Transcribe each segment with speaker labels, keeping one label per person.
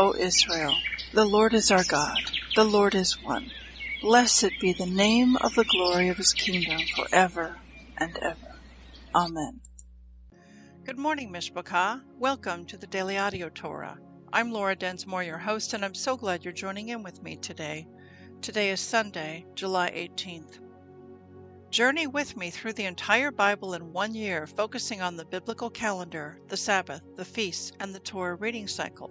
Speaker 1: O Israel, the Lord is our God, the Lord is one. Blessed be the name of the glory of his kingdom forever and ever. Amen. Good morning, Mishpachah. Welcome to the Daily Audio Torah. I'm Laura Densmore, your host, and I'm so glad you're joining in with me today. Today is Sunday, July 18th. Journey with me through the entire Bible in one year, focusing on the biblical calendar, the Sabbath, the feasts, and the Torah reading cycle.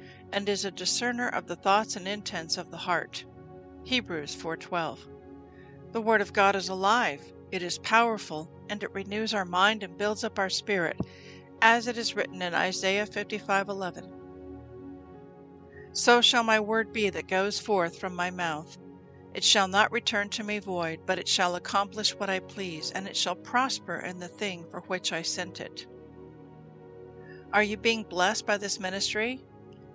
Speaker 1: and is a discerner of the thoughts and intents of the heart. Hebrews 4:12. The word of God is alive, it is powerful, and it renews our mind and builds up our spirit, as it is written in Isaiah 55:11. So shall my word be that goes forth from my mouth. It shall not return to me void, but it shall accomplish what I please, and it shall prosper in the thing for which I sent it. Are you being blessed by this ministry?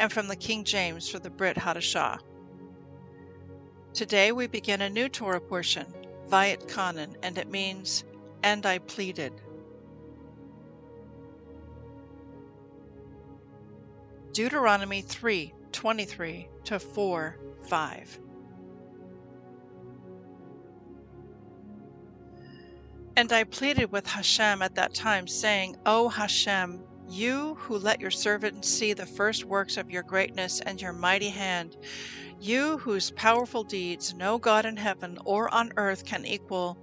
Speaker 1: and from the King James for the Brit Hadashah. Today we begin a new Torah portion, Va'etchanan, and it means, And I pleaded. Deuteronomy 3 23 to 4 5. And I pleaded with Hashem at that time, saying, O Hashem, you who let your servant see the first works of your greatness and your mighty hand, you whose powerful deeds no God in heaven or on earth can equal,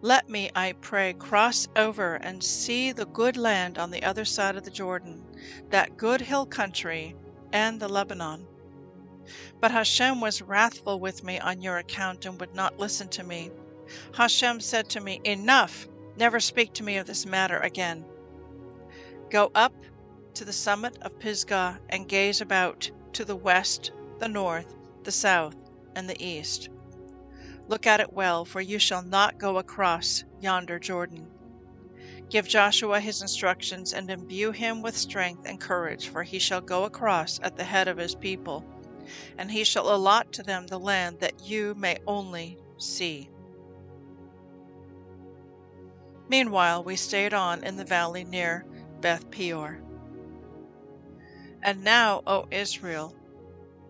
Speaker 1: let me, I pray, cross over and see the good land on the other side of the Jordan, that good hill country, and the Lebanon. But Hashem was wrathful with me on your account and would not listen to me. Hashem said to me, Enough! Never speak to me of this matter again. Go up to the summit of Pisgah and gaze about to the west, the north, the south, and the east. Look at it well, for you shall not go across yonder Jordan. Give Joshua his instructions and imbue him with strength and courage, for he shall go across at the head of his people, and he shall allot to them the land that you may only see. Meanwhile, we stayed on in the valley near Beth Peor. And now, O Israel,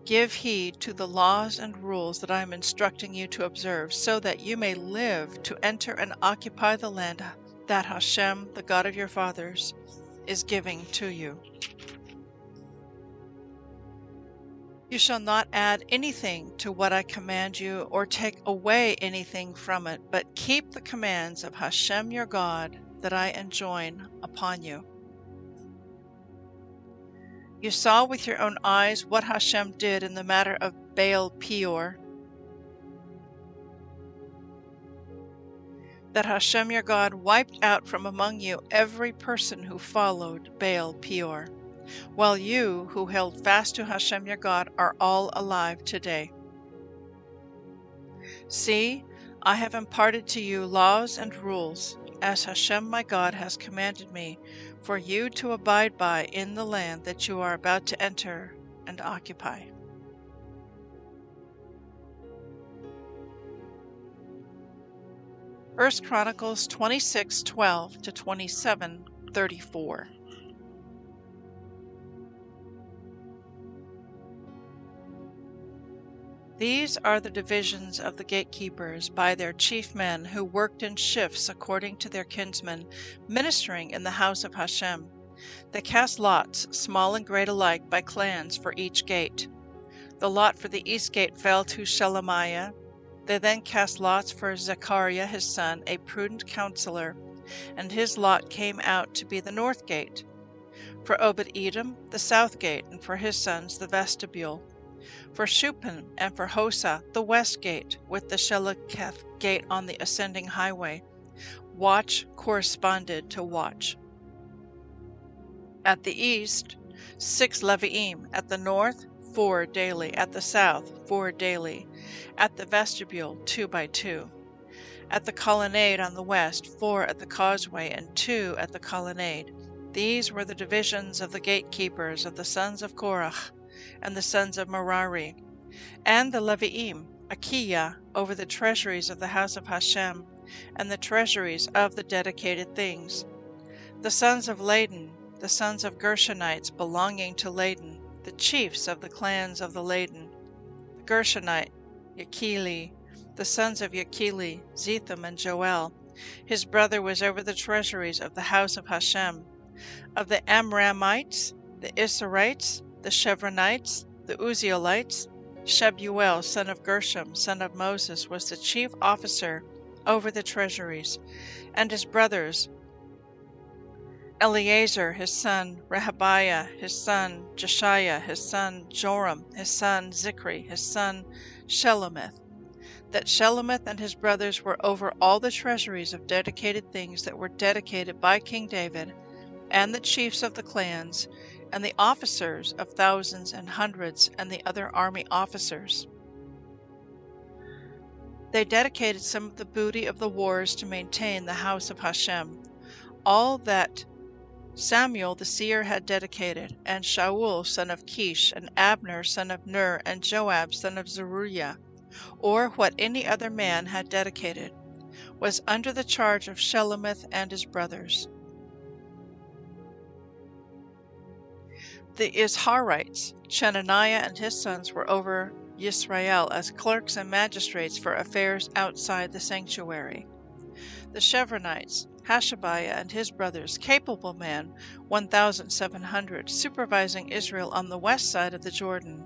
Speaker 1: give heed to the laws and rules that I am instructing you to observe, so that you may live to enter and occupy the land that Hashem, the God of your fathers, is giving to you. You shall not add anything to what I command you, or take away anything from it, but keep the commands of Hashem your God that I enjoin upon you. You saw with your own eyes what Hashem did in the matter of Baal Peor. That Hashem your God wiped out from among you every person who followed Baal Peor while you, who held fast to Hashem your God, are all alive today. See, I have imparted to you laws and rules, as Hashem my God has commanded me, for you to abide by in the land that you are about to enter and occupy. First Chronicles 26:12 to 27:34. These are the divisions of the gatekeepers by their chief men who worked in shifts according to their kinsmen, ministering in the house of Hashem. They cast lots, small and great alike, by clans for each gate. The lot for the east gate fell to Shelemiah. They then cast lots for Zechariah his son, a prudent counselor, and his lot came out to be the north gate. For Obed Edom, the south gate, and for his sons the vestibule for Shuppim and for Hosah, the west gate, with the Shallecheth gate on the ascending highway. Watch corresponded to watch. At the east, six Leviim. At the north, four daily. At the south, four daily. At the vestibule, two by two. At the colonnade on the west, four at the causeway, and two at the colonnade. These were the divisions of the gatekeepers of the sons of Korah and the sons of Merari, and the Leviim, Akiah, over the treasuries of the house of Hashem, and the treasuries of the dedicated things. The sons of Ladan, the sons of Gershonites belonging to Ladan, the chiefs of the clans of the Ladan. The Gershonite, Yakili, the sons of Yakili, Zetham and Joel. His brother was over the treasuries of the house of Hashem. Of the Amramites, the Izharites, the Chevronites, the Uzzielites. Shebuel, son of Gershom, son of Moses, was the chief officer over the treasuries, and his brothers Eleazar his son, Rehabiah his son, Jeshaiah his son, Joram his son, Zichri his son, Shelomith. That Shelomith and his brothers were over all the treasuries of dedicated things that were dedicated by King David, and the chiefs of the clans, and the officers of thousands and hundreds, and the other army officers. They dedicated some of the booty of the wars to maintain the house of Hashem, all that Samuel the seer had dedicated, and Shaul son of Kish, and Abner son of Ner, and Joab son of Zeruiah, or what any other man had dedicated, was under the charge of Shelomith and his brothers. The Izharites, Chenaniah and his sons were over Yisrael as clerks and magistrates for affairs outside the sanctuary. The Chevronites, Hashabiah and his brothers, capable men, 1,700, supervising Israel on the west side of the Jordan,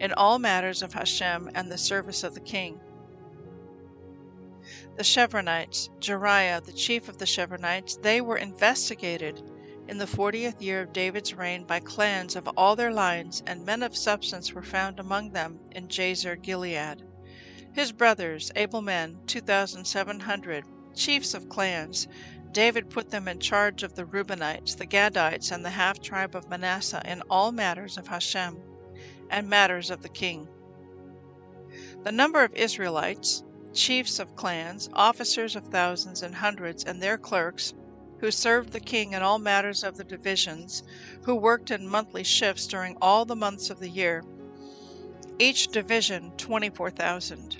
Speaker 1: in all matters of Hashem and the service of the king. The Chevronites, Jeriah, the chief of the Chevronites, they were investigated in the fortieth year of David's reign by clans of all their lines, and men of substance were found among them in Jazer Gilead. His brothers, able men, two thousand seven hundred, chiefs of clans, David put them in charge of the Reubenites, the Gadites, and the half tribe of Manasseh in all matters of Hashem and matters of the king. The number of Israelites, chiefs of clans, officers of thousands and hundreds, and their clerks, who served the king in all matters of the divisions, who worked in monthly shifts during all the months of the year, each division 24,000.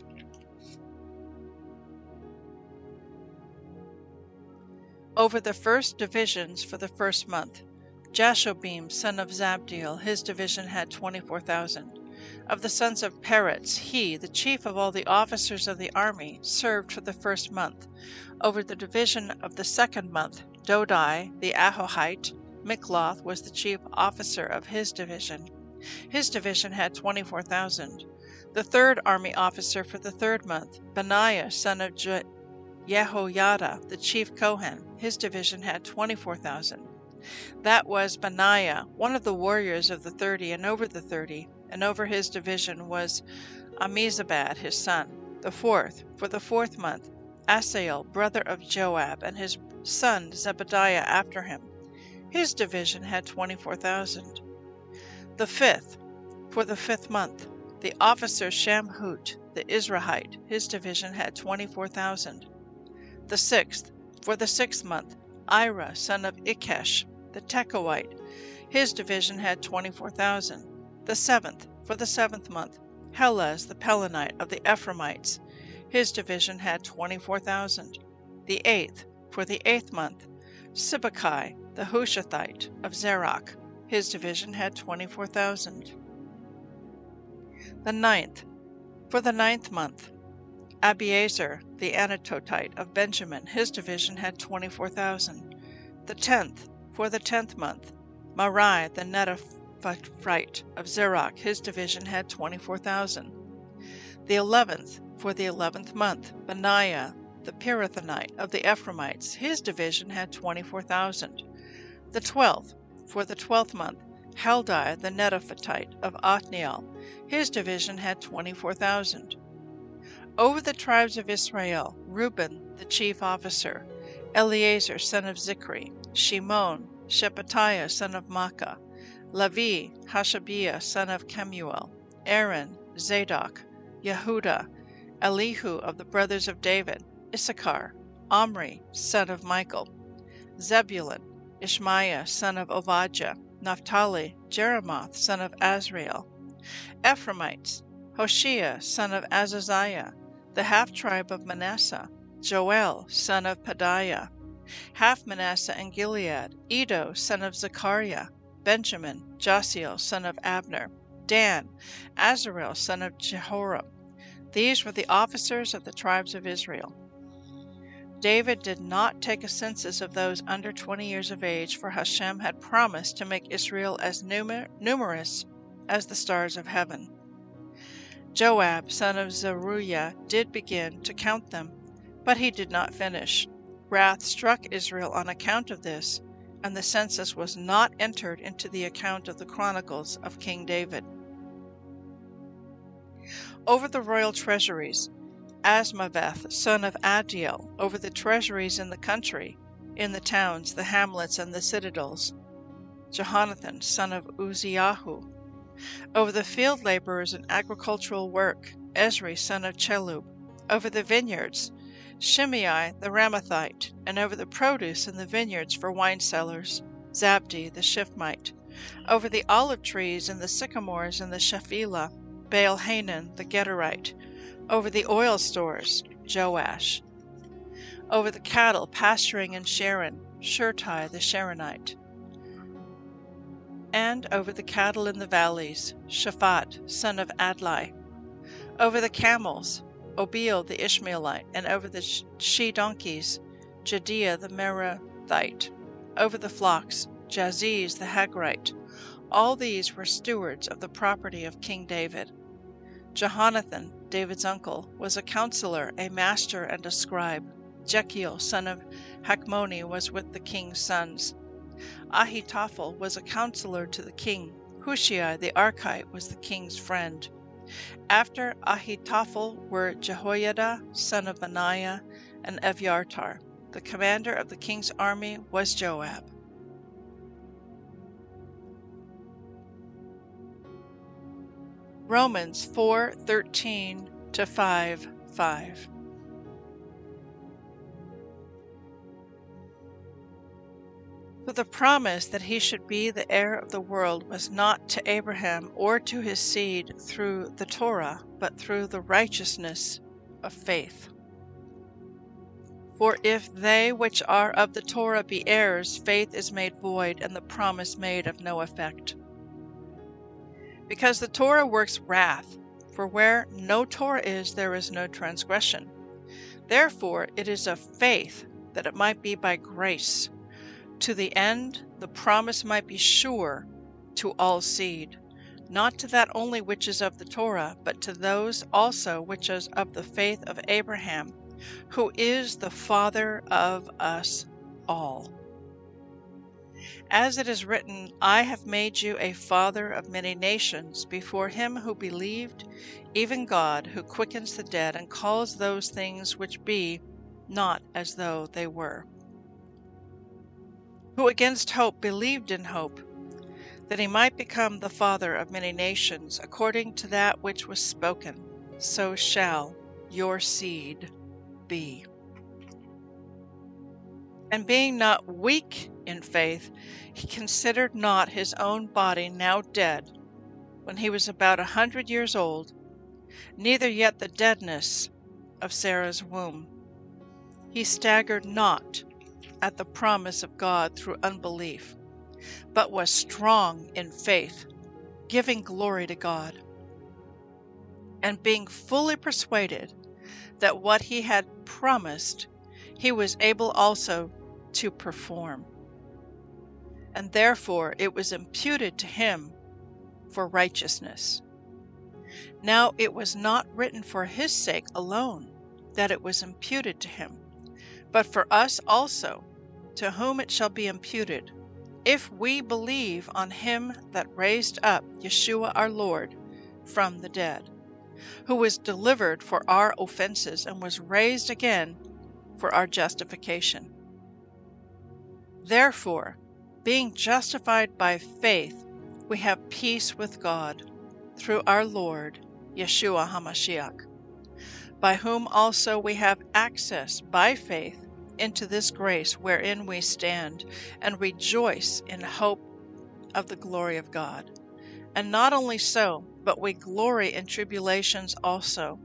Speaker 1: Over the first divisions for the first month, Jashobeam, son of Zabdiel, his division had 24,000. Of the sons of Peretz, he, the chief of all the officers of the army, served for the first month. Over the division of the second month, Dodai, the Ahohite, Mikloth was the chief officer of his division. His division had 24,000. The third army officer for the third month, Benaiah, son of Je- Jehoiada, the chief Kohen, his division had 24,000. That was Benaiah, one of the warriors of the thirty and over the thirty, and over his division was Amizabad, his son. The fourth, for the fourth month, Asael, brother of Joab, and his son Zebadiah after him. His division had 24,000. The fifth, for the fifth month, the officer Shamhut, the Izrahite, his division had 24,000. The sixth, For the sixth month, Ira, son of Ikesh, the Tekoite, his division had 24,000. The seventh, for the seventh month, Helez, the Pelonite of the Ephraimites, his division had 24,000. The eighth, for the eighth month, Sibbecai, the Hushathite of Zerach, his division had 24,000. The ninth, for the ninth month, Abiezer, the Anatotite of Benjamin, his division had 24,000. The tenth, for the tenth month, Marai, the Netophite of Zerach, his division had 24,000. The eleventh, for the eleventh month, Benaiah, the Pirathonite of the Ephraimites, his division had 24,000. The twelfth, for the twelfth month, Heldai, the Netophathite of Othniel, his division had 24,000. Over the tribes of Israel, Reuben, the chief officer, Eleazar, son of Zichri, Shimon, Shephatiah, son of Makkah, Levi, Hashabiah, son of Kemuel, Aaron, Zadok, Yehuda, Elihu of the brothers of David, Issachar, Omri, son of Michael, Zebulun, Ishmaiah, son of Ovadiah, Naphtali, Jeremoth, son of Azriel, Ephraimites, Hoshea, son of Azaziah, the half tribe of Manasseh, Joel, son of Pedaiah, half Manasseh and Gilead, Iddo, son of Zechariah, Benjamin, Jasiel, son of Abner, Dan, Azarel, son of Jehoram. These were the officers of the tribes of Israel. David did not take a census of those under 20 years of age, for Hashem had promised to make Israel as numer- numerous as the stars of heaven. Joab, son of Zeruiah, did begin to count them, but he did not finish. Wrath struck Israel on account of this, and the census was not entered into the account of the Chronicles of King David. Over the royal treasuries, Azmaveth, son of Adiel, over the treasuries in the country, in the towns, the hamlets, and the citadels, Jehonathan, son of Uzziahu, over the field laborers and agricultural work, Esri, son of Chelub, over the vineyards, Shimei the Ramathite, and over the produce in the vineyards for wine cellars, Zabdi the Shiphmite, over the olive trees and the sycamores and the Shephelah, Baal Hanan the Gederite, over the oil stores, Joash, over the cattle pasturing in Sharon, Shurtai the Sharonite, and over the cattle in the valleys, Shaphat, son of Adlai, over the camels, Obil the Ishmaelite, and over the she donkeys, Jediah the Merothite, over the flocks, Jaziz the Hagrite. All these were stewards of the property of King David. Jehonathan, David's uncle, was a counselor, a master, and a scribe. Jechiel, son of Hakmoni, was with the king's sons. Ahitophel was a counselor to the king. Hushai the Archite was the king's friend. After Ahitophel were Jehoiada, son of Benaiah, and Evyatar. The commander of the king's army was Joab. Romans 4:13 to 5 5. For the promise that he should be the heir of the world was not to Abraham or to his seed through the Torah, but through the righteousness of faith. For if they which are of the Torah be heirs, faith is made void, and the promise made of no effect. Because the Torah works wrath, for where no Torah is, there is no transgression. Therefore it is of faith, that it might be by grace, to the end the promise might be sure to all seed, not to that only which is of the Torah, but to those also which is of the faith of Abraham, who is the father of us all. As it is written, I have made you a father of many nations, before him who believed, even God, who quickens the dead and calls those things which be not as though they were. Who against hope believed in hope, that he might become the father of many nations, according to that which was spoken, so shall your seed be. And being not weak in faith, he considered not his own body now dead, when he was about a hundred years old, neither yet the deadness of Sarah's womb. He staggered not at the promise of God through unbelief, but was strong in faith, giving glory to God, and being fully persuaded that what he had promised he was able also to perform. And therefore it was imputed to him for righteousness. Now it was not written for his sake alone that it was imputed to him, but for us also, to whom it shall be imputed, if we believe on him that raised up Yeshua our Lord from the dead, who was delivered for our offenses and was raised again for our justification. Therefore, being justified by faith, we have peace with God through our Lord Yeshua HaMashiach, by whom also we have access by faith into this grace wherein we stand and rejoice in hope of the glory of God. And not only so, but we glory in tribulations also,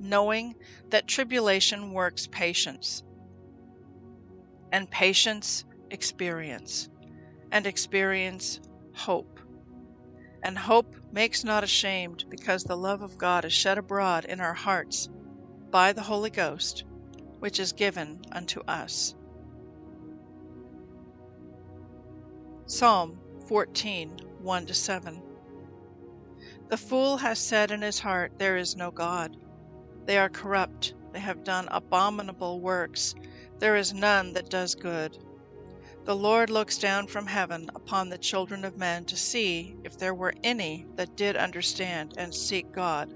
Speaker 1: knowing that tribulation works patience, and patience experience, and experience hope. And hope makes not ashamed, because the love of God is shed abroad in our hearts by the Holy Ghost, which is given unto us. Psalm 14 1 7. The fool has said in his heart, There is no God. They are corrupt, they have done abominable works. There is none that does good. The Lord looks down from heaven upon the children of men to see if there were any that did understand and seek God.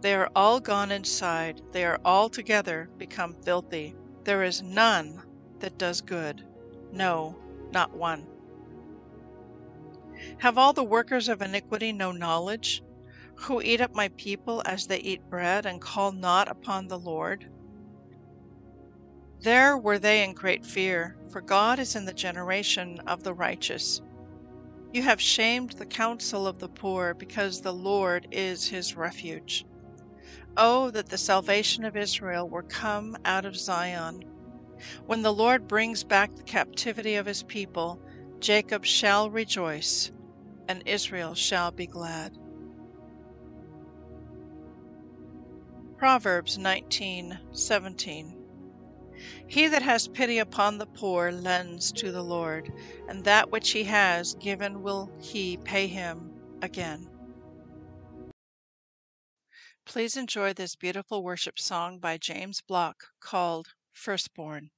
Speaker 1: They are all gone inside, they are altogether become filthy. There is none that does good, no, not one. Have all the workers of iniquity no knowledge, who eat up my people as they eat bread, and call not upon the Lord? There were they in great fear, for God is in the generation of the righteous. You have shamed the counsel of the poor, because the Lord is his refuge. Oh, that the salvation of Israel were come out of Zion! When the Lord brings back the captivity of his people, Jacob shall rejoice, and Israel shall be glad. Proverbs 19:17 He that has pity upon the poor lends to the Lord, and that which he has given will he pay him again. Please enjoy this beautiful worship song by James Block called Firstborn.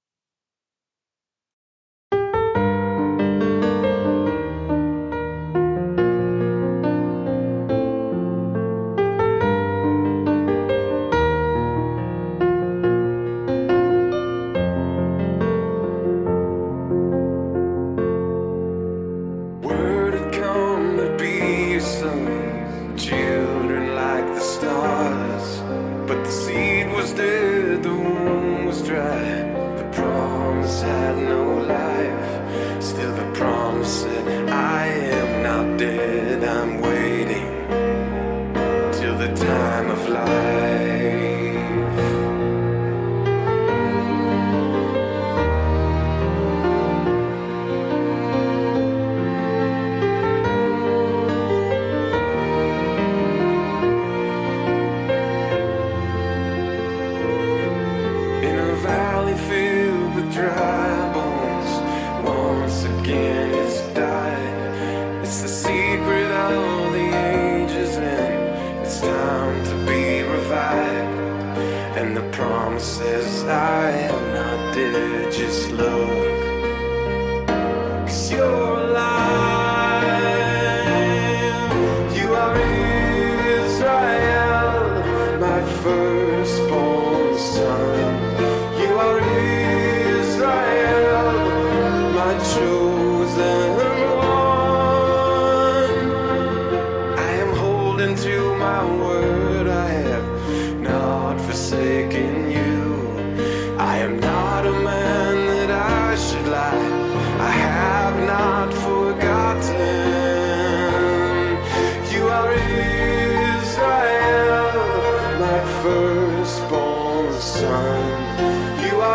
Speaker 2: Again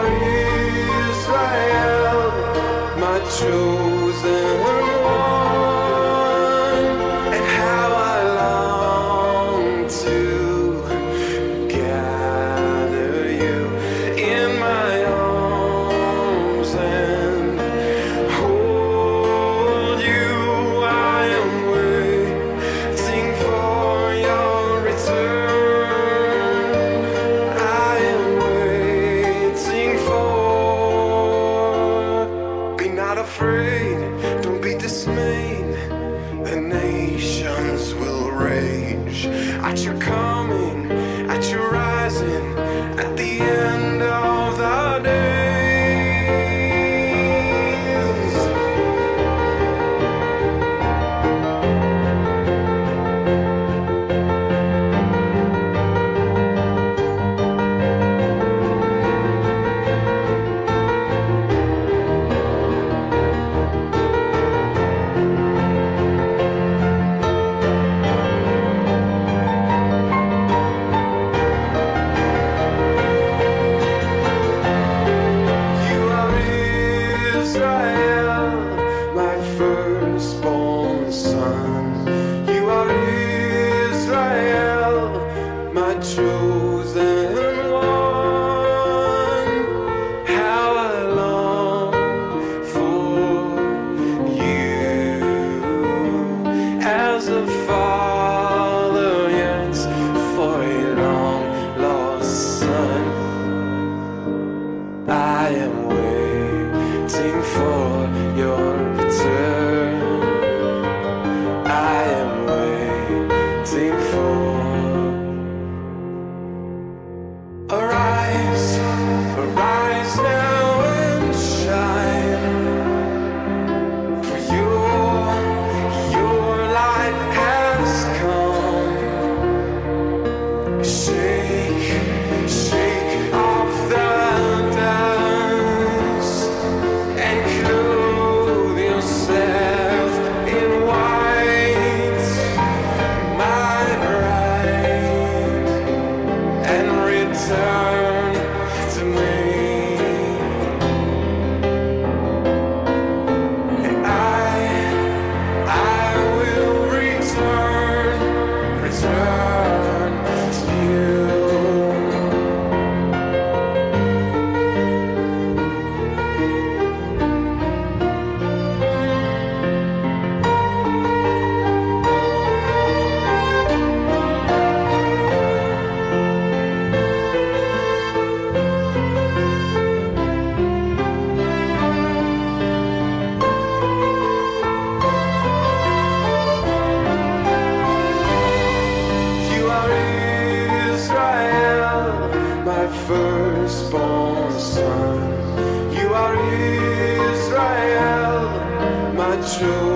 Speaker 2: glory. at your coming, at your rising, at the end. true.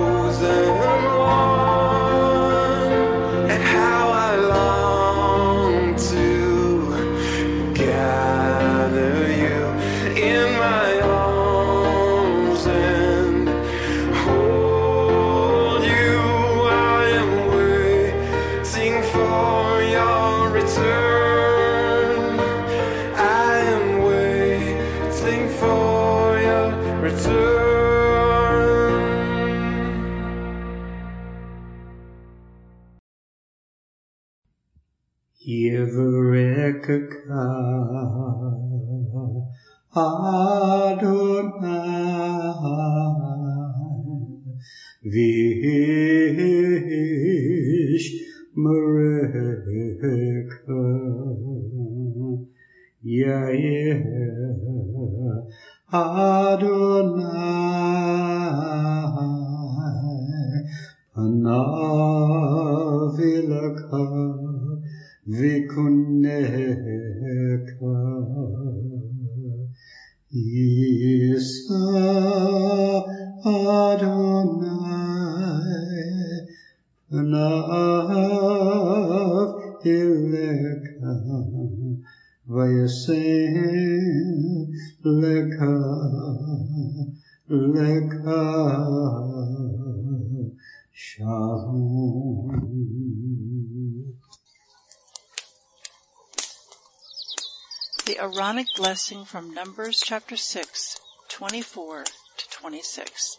Speaker 3: Yivrekacha Adonai Vish Mereka Yair Adonai.
Speaker 1: The Aaronic Blessing from Numbers chapter 6, 24 to 26.